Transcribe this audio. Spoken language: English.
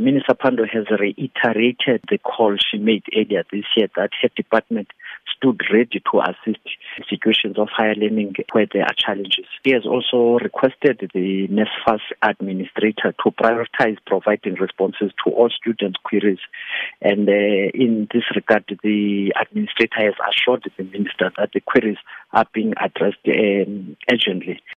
Minister Pandor has reiterated the call she made earlier this year that her department stood ready to assist institutions of higher learning where there are challenges. He has also requested the NSFAS administrator to prioritize providing responses to all students' queries. And uh, in this regard, the administrator has assured the minister that the queries are being addressed um, urgently.